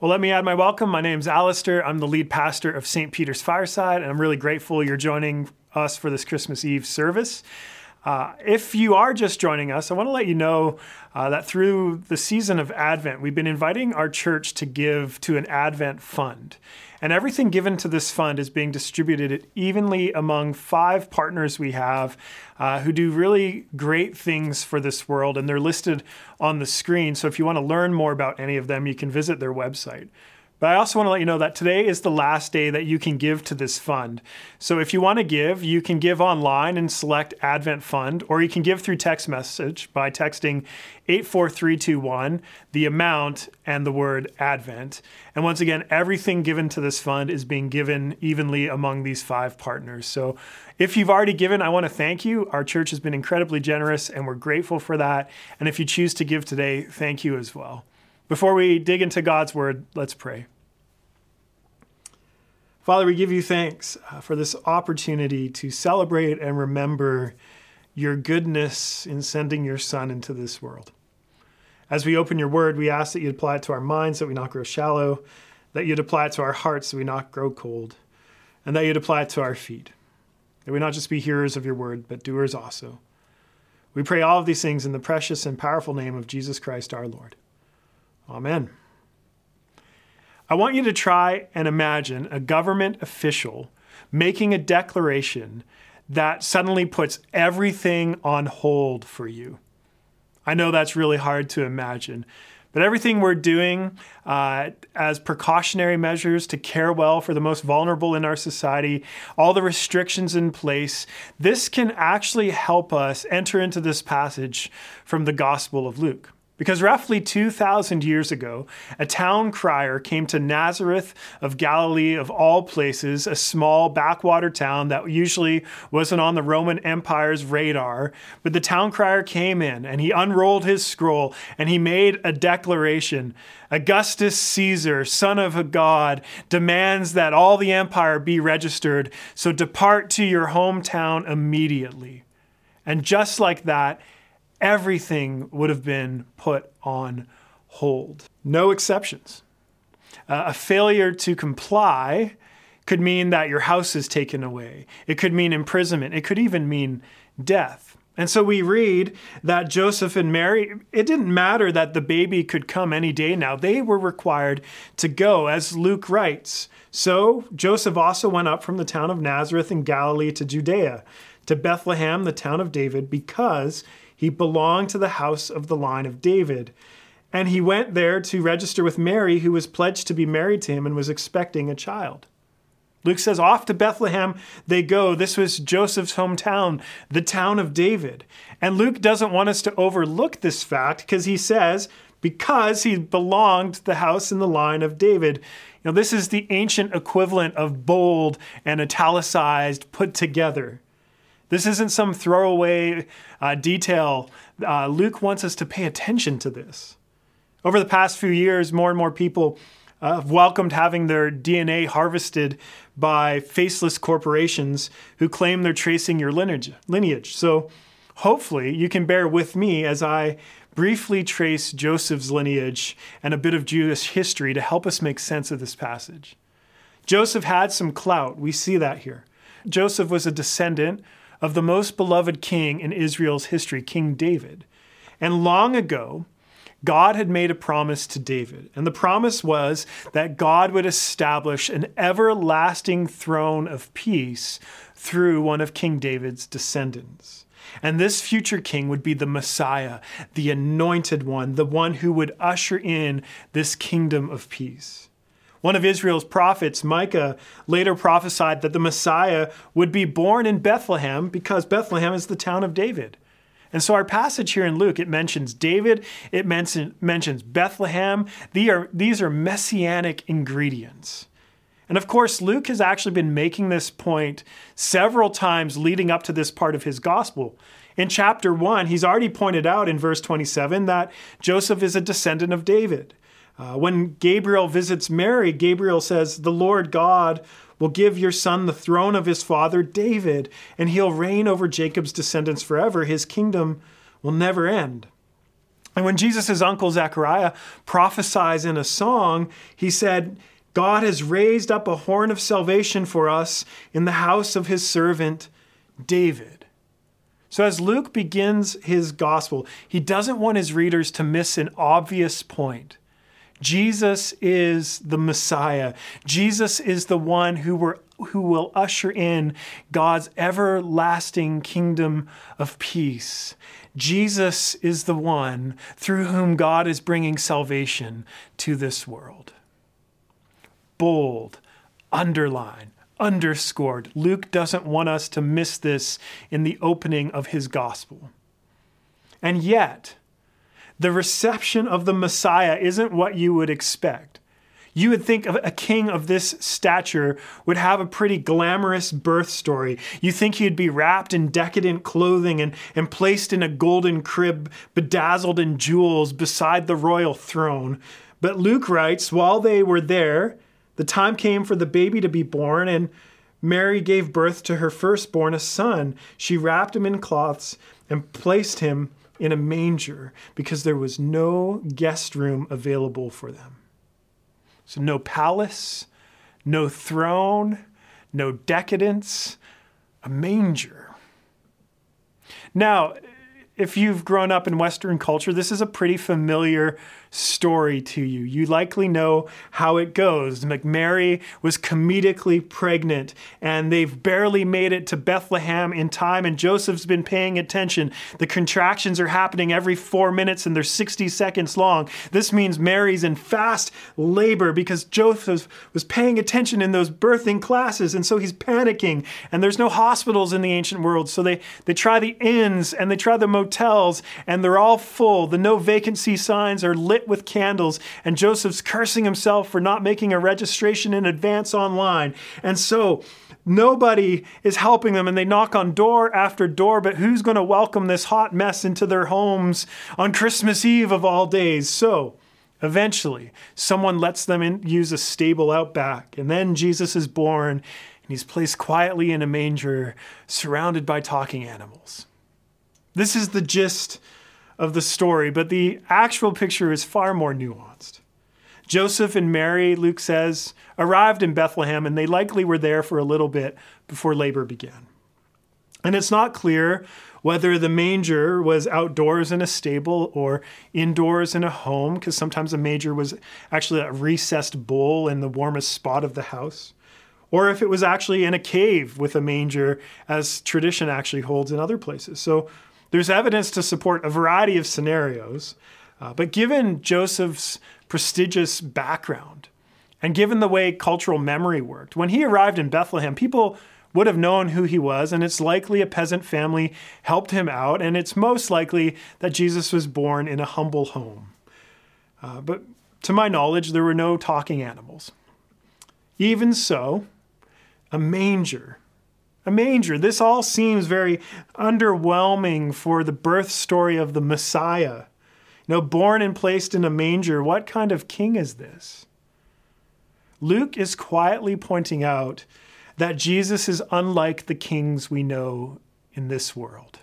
Well, let me add my welcome. My name's Alistair. I'm the lead pastor of St. Peter's Fireside, and I'm really grateful you're joining us for this Christmas Eve service. Uh, if you are just joining us, I want to let you know uh, that through the season of Advent, we've been inviting our church to give to an Advent fund. And everything given to this fund is being distributed evenly among five partners we have uh, who do really great things for this world. And they're listed on the screen. So if you want to learn more about any of them, you can visit their website. But I also want to let you know that today is the last day that you can give to this fund. So if you want to give, you can give online and select Advent Fund, or you can give through text message by texting 84321, the amount, and the word Advent. And once again, everything given to this fund is being given evenly among these five partners. So if you've already given, I want to thank you. Our church has been incredibly generous, and we're grateful for that. And if you choose to give today, thank you as well. Before we dig into God's word, let's pray. Father, we give you thanks uh, for this opportunity to celebrate and remember your goodness in sending your Son into this world. As we open your word, we ask that you'd apply it to our minds, that we not grow shallow, that you'd apply it to our hearts, that we not grow cold, and that you'd apply it to our feet, that we not just be hearers of your word, but doers also. We pray all of these things in the precious and powerful name of Jesus Christ our Lord. Amen. I want you to try and imagine a government official making a declaration that suddenly puts everything on hold for you. I know that's really hard to imagine, but everything we're doing uh, as precautionary measures to care well for the most vulnerable in our society, all the restrictions in place, this can actually help us enter into this passage from the Gospel of Luke. Because roughly 2,000 years ago, a town crier came to Nazareth of Galilee, of all places, a small backwater town that usually wasn't on the Roman Empire's radar. But the town crier came in and he unrolled his scroll and he made a declaration Augustus Caesar, son of a god, demands that all the empire be registered, so depart to your hometown immediately. And just like that, everything would have been put on hold. No exceptions. Uh, a failure to comply could mean that your house is taken away. It could mean imprisonment. It could even mean death. And so we read that Joseph and Mary, it didn't matter that the baby could come any day now. They were required to go, as Luke writes. So Joseph also went up from the town of Nazareth in Galilee to Judea, to Bethlehem, the town of David, because he belonged to the house of the line of David. And he went there to register with Mary, who was pledged to be married to him and was expecting a child. Luke says, Off to Bethlehem they go. This was Joseph's hometown, the town of David. And Luke doesn't want us to overlook this fact because he says, because he belonged to the house and the line of David. Know, this is the ancient equivalent of bold and italicized put together. This isn't some throwaway uh, detail. Uh, Luke wants us to pay attention to this. Over the past few years, more and more people uh, have welcomed having their DNA harvested by faceless corporations who claim they're tracing your lineage. lineage. So hopefully you can bear with me as I briefly trace Joseph's lineage and a bit of Jewish history to help us make sense of this passage. Joseph had some clout. We see that here. Joseph was a descendant of the most beloved king in Israel's history, King David. And long ago, God had made a promise to David, and the promise was that God would establish an everlasting throne of peace through one of King David's descendants. And this future king would be the Messiah, the anointed one, the one who would usher in this kingdom of peace. One of Israel's prophets, Micah, later prophesied that the Messiah would be born in Bethlehem because Bethlehem is the town of David. And so our passage here in Luke, it mentions David, it mentions Bethlehem. These are, these are messianic ingredients. And of course, Luke has actually been making this point several times leading up to this part of his gospel. In chapter 1, he's already pointed out in verse 27 that Joseph is a descendant of David. Uh, when Gabriel visits Mary, Gabriel says, The Lord God will give your son the throne of his father David, and he'll reign over Jacob's descendants forever. His kingdom will never end. And when Jesus' uncle Zechariah prophesies in a song, he said, God has raised up a horn of salvation for us in the house of his servant David. So, as Luke begins his gospel, he doesn't want his readers to miss an obvious point. Jesus is the Messiah. Jesus is the one who, were, who will usher in God's everlasting kingdom of peace. Jesus is the one through whom God is bringing salvation to this world. Bold, underline, underscored. Luke doesn't want us to miss this in the opening of his gospel. And yet, the reception of the Messiah isn't what you would expect. You would think a king of this stature would have a pretty glamorous birth story. You think he'd be wrapped in decadent clothing and, and placed in a golden crib, bedazzled in jewels beside the royal throne. But Luke writes, while they were there, the time came for the baby to be born, and Mary gave birth to her firstborn, a son. She wrapped him in cloths and placed him in a manger because there was no guest room available for them. So, no palace, no throne, no decadence, a manger. Now, if you've grown up in Western culture, this is a pretty familiar story to you. You likely know how it goes. McMary was comedically pregnant, and they've barely made it to Bethlehem in time, and Joseph's been paying attention. The contractions are happening every four minutes, and they're 60 seconds long. This means Mary's in fast labor because Joseph was paying attention in those birthing classes, and so he's panicking. And there's no hospitals in the ancient world, so they, they try the inns and they try the motels, and they're all full. The no vacancy signs are lit lit with candles, and Joseph's cursing himself for not making a registration in advance online. And so, Nobody is helping them, and they knock on door after door. But who's going to welcome this hot mess into their homes on Christmas Eve of all days? So, eventually, someone lets them in, use a stable out back, and then Jesus is born, and he's placed quietly in a manger, surrounded by talking animals. This is the gist of the story, but the actual picture is far more nuanced. Joseph and Mary, Luke says, arrived in Bethlehem, and they likely were there for a little bit before labor began. And it's not clear whether the manger was outdoors in a stable or indoors in a home, because sometimes a manger was actually a recessed bowl in the warmest spot of the house, or if it was actually in a cave with a manger, as tradition actually holds in other places. So there's evidence to support a variety of scenarios, uh, but given Joseph's prestigious background and given the way cultural memory worked, when he arrived in Bethlehem, people would have known who he was, and it's likely a peasant family helped him out, and it's most likely that Jesus was born in a humble home. Uh, but to my knowledge, there were no talking animals. Even so, a manger a manger. This all seems very underwhelming for the birth story of the Messiah. You know, born and placed in a manger, what kind of king is this? Luke is quietly pointing out that Jesus is unlike the kings we know in this world.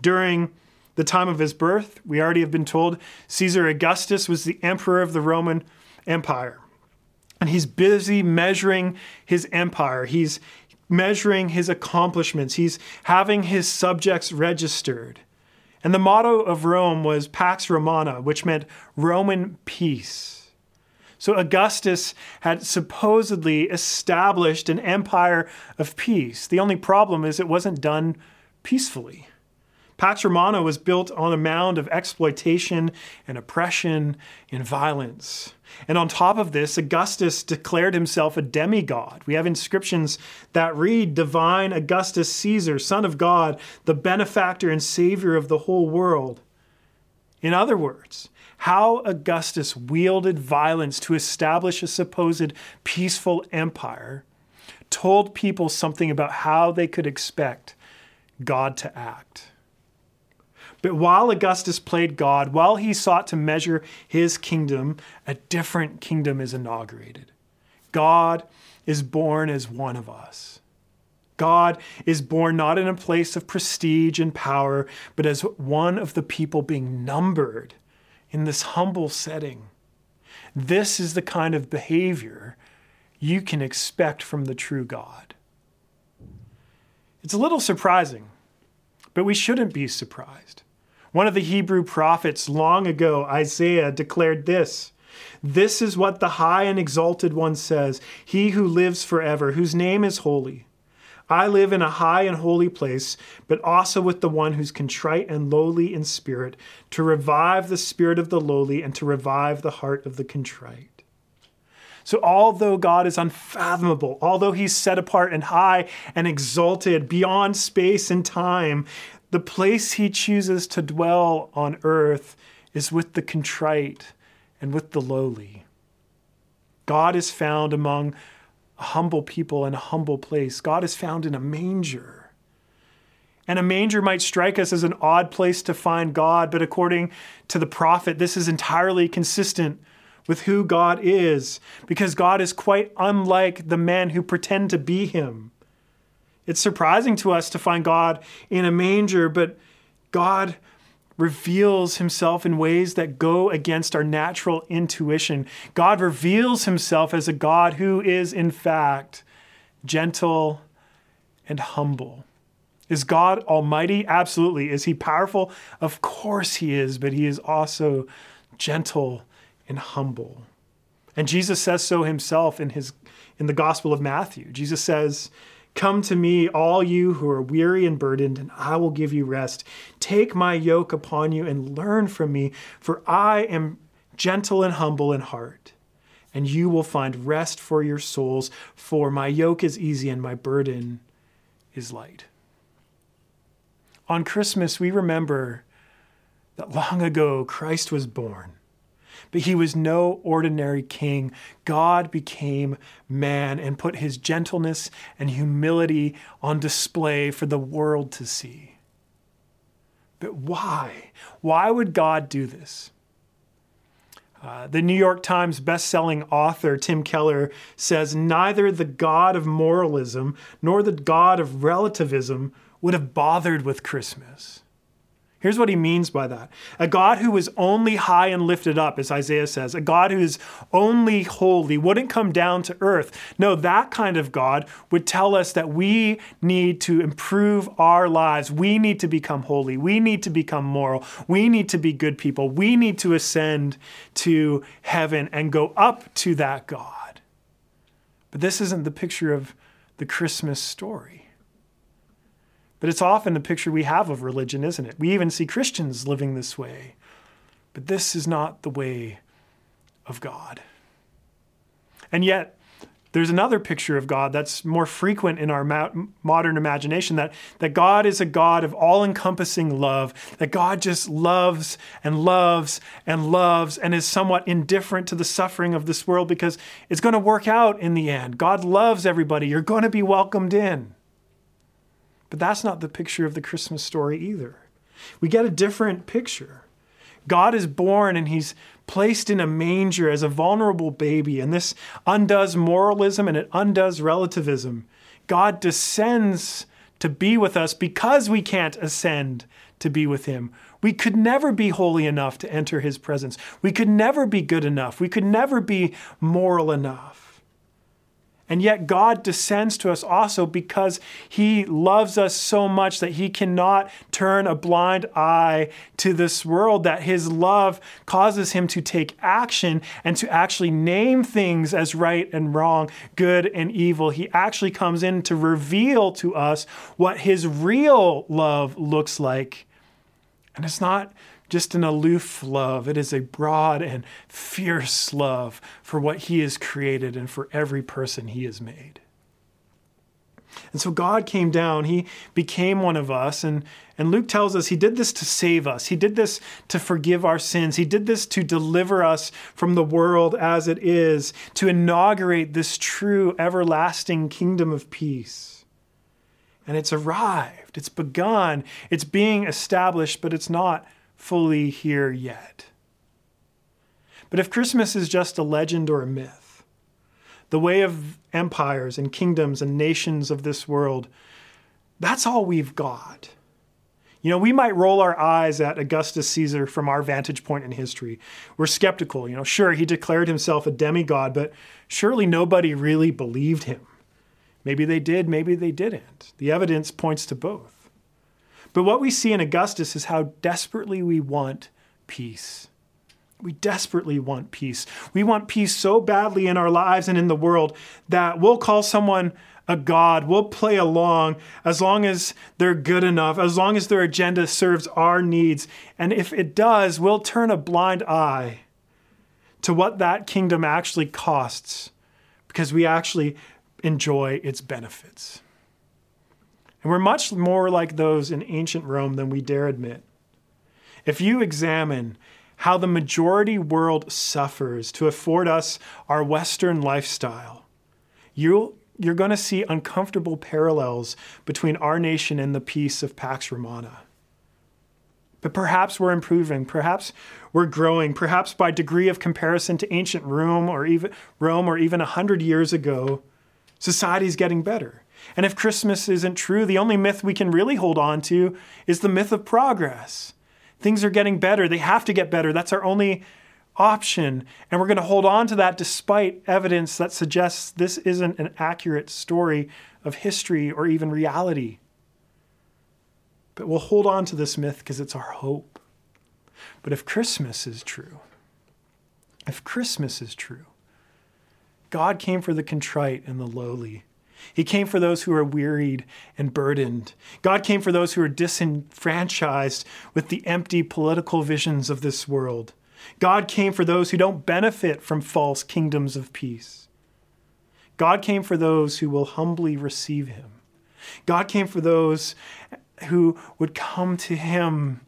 During the time of his birth, we already have been told Caesar Augustus was the emperor of the Roman Empire. And he's busy measuring his empire. He's, measuring his accomplishments, he's having his subjects registered. And the motto of Rome was Pax Romana, which meant Roman peace. So Augustus had supposedly established an empire of peace. The only problem is it wasn't done peacefully. Pax Romana was built on a mound of exploitation and oppression and violence. And on top of this, Augustus declared himself a demigod. We have inscriptions that read Divine Augustus Caesar, Son of God, the benefactor and savior of the whole world. In other words, how Augustus wielded violence to establish a supposed peaceful empire told people something about how they could expect God to act. But while Augustus played God, while he sought to measure his kingdom, a different kingdom is inaugurated. God is born as one of us. God is born not in a place of prestige and power, but as one of the people being numbered in this humble setting. This is the kind of behavior you can expect from the true God. It's a little surprising, but we shouldn't be surprised. One of the Hebrew prophets long ago, Isaiah, declared this This is what the high and exalted one says, He who lives forever, whose name is holy. I live in a high and holy place, but also with the one who's contrite and lowly in spirit, to revive the spirit of the lowly and to revive the heart of the contrite. So, although God is unfathomable, although he's set apart and high and exalted beyond space and time, the place he chooses to dwell on earth is with the contrite and with the lowly. God is found among humble people in a humble place. God is found in a manger. And a manger might strike us as an odd place to find God, but according to the prophet, this is entirely consistent with who God is, because God is quite unlike the men who pretend to be Him. It's surprising to us to find God in a manger, but God reveals himself in ways that go against our natural intuition. God reveals himself as a God who is, in fact, gentle and humble. Is God almighty? Absolutely. Is he powerful? Of course he is, but he is also gentle and humble. And Jesus says so himself in his in the Gospel of Matthew. Jesus says, Come to me, all you who are weary and burdened, and I will give you rest. Take my yoke upon you and learn from me, for I am gentle and humble in heart, and you will find rest for your souls. For my yoke is easy and my burden is light. On Christmas, we remember that long ago Christ was born but he was no ordinary king. God became man and put his gentleness and humility on display for the world to see. But why? Why would God do this? Uh, the New York Times best-selling author Tim Keller says neither the God of moralism nor the God of relativism would have bothered with Christmas. Here's what he means by that a God who is only high and lifted up, as Isaiah says, a God who is only holy, wouldn't come down to earth. No, that kind of God would tell us that we need to improve our lives. We need to become holy. We need to become moral. We need to be good people. We need to ascend to heaven and go up to that God. But this isn't the picture of the Christmas story. But it's often the picture we have of religion, isn't it? We even see Christians living this way. But this is not the way of God. And yet, there's another picture of God that's more frequent in our ma- modern imagination that, that God is a God of all encompassing love, that God just loves and loves and loves and is somewhat indifferent to the suffering of this world because it's going to work out in the end. God loves everybody. You're going to be welcomed in. But that's not the picture of the Christmas story either. We get a different picture. God is born and he's placed in a manger as a vulnerable baby, and this undoes moralism and it undoes relativism. God descends to be with us because we can't ascend to be with him. We could never be holy enough to enter his presence. We could never be good enough. We could never be moral enough. And yet, God descends to us also because He loves us so much that He cannot turn a blind eye to this world, that His love causes Him to take action and to actually name things as right and wrong, good and evil. He actually comes in to reveal to us what His real love looks like. And it's not just an aloof love. It is a broad and fierce love for what He has created and for every person He has made. And so God came down, He became one of us. And, and Luke tells us He did this to save us, He did this to forgive our sins, He did this to deliver us from the world as it is, to inaugurate this true, everlasting kingdom of peace. And it's arrived, it's begun, it's being established, but it's not fully here yet. But if Christmas is just a legend or a myth, the way of empires and kingdoms and nations of this world, that's all we've got. You know, we might roll our eyes at Augustus Caesar from our vantage point in history. We're skeptical. You know, sure, he declared himself a demigod, but surely nobody really believed him. Maybe they did, maybe they didn't. The evidence points to both. But what we see in Augustus is how desperately we want peace. We desperately want peace. We want peace so badly in our lives and in the world that we'll call someone a God. We'll play along as long as they're good enough, as long as their agenda serves our needs. And if it does, we'll turn a blind eye to what that kingdom actually costs because we actually enjoy its benefits. And we're much more like those in ancient Rome than we dare admit. If you examine how the majority world suffers to afford us our Western lifestyle, you'll, you're going to see uncomfortable parallels between our nation and the peace of Pax Romana. But perhaps we're improving, perhaps we're growing, perhaps by degree of comparison to ancient Rome or even Rome or even a hundred years ago, society's getting better. And if Christmas isn't true, the only myth we can really hold on to is the myth of progress. Things are getting better. They have to get better. That's our only option. And we're going to hold on to that despite evidence that suggests this isn't an accurate story of history or even reality. But we'll hold on to this myth because it's our hope. But if Christmas is true, if Christmas is true, God came for the contrite and the lowly. He came for those who are wearied and burdened. God came for those who are disenfranchised with the empty political visions of this world. God came for those who don't benefit from false kingdoms of peace. God came for those who will humbly receive him. God came for those who would come to him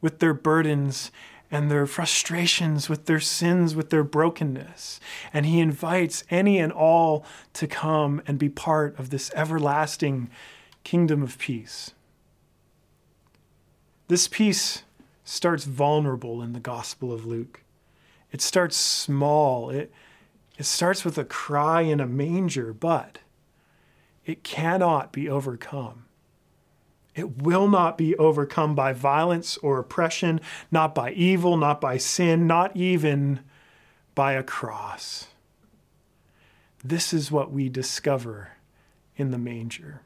with their burdens and their frustrations, with their sins, with their brokenness. And he invites any and all to come and be part of this everlasting kingdom of peace. This peace starts vulnerable in the Gospel of Luke. It starts small. It, it starts with a cry in a manger, but it cannot be overcome. It will not be overcome by violence or oppression, not by evil, not by sin, not even by a cross. This is what we discover in the manger.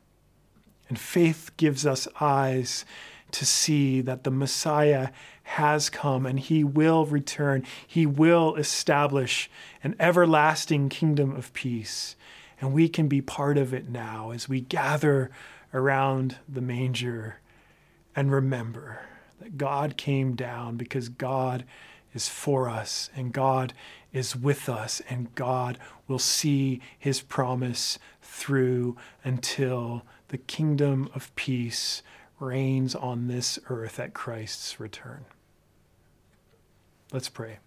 And faith gives us eyes to see that the Messiah has come and he will return. He will establish an everlasting kingdom of peace. And we can be part of it now as we gather around the manger and remember that God came down because God is for us and God is with us and God will see his promise through until the kingdom of peace reigns on this earth at Christ's return. Let's pray.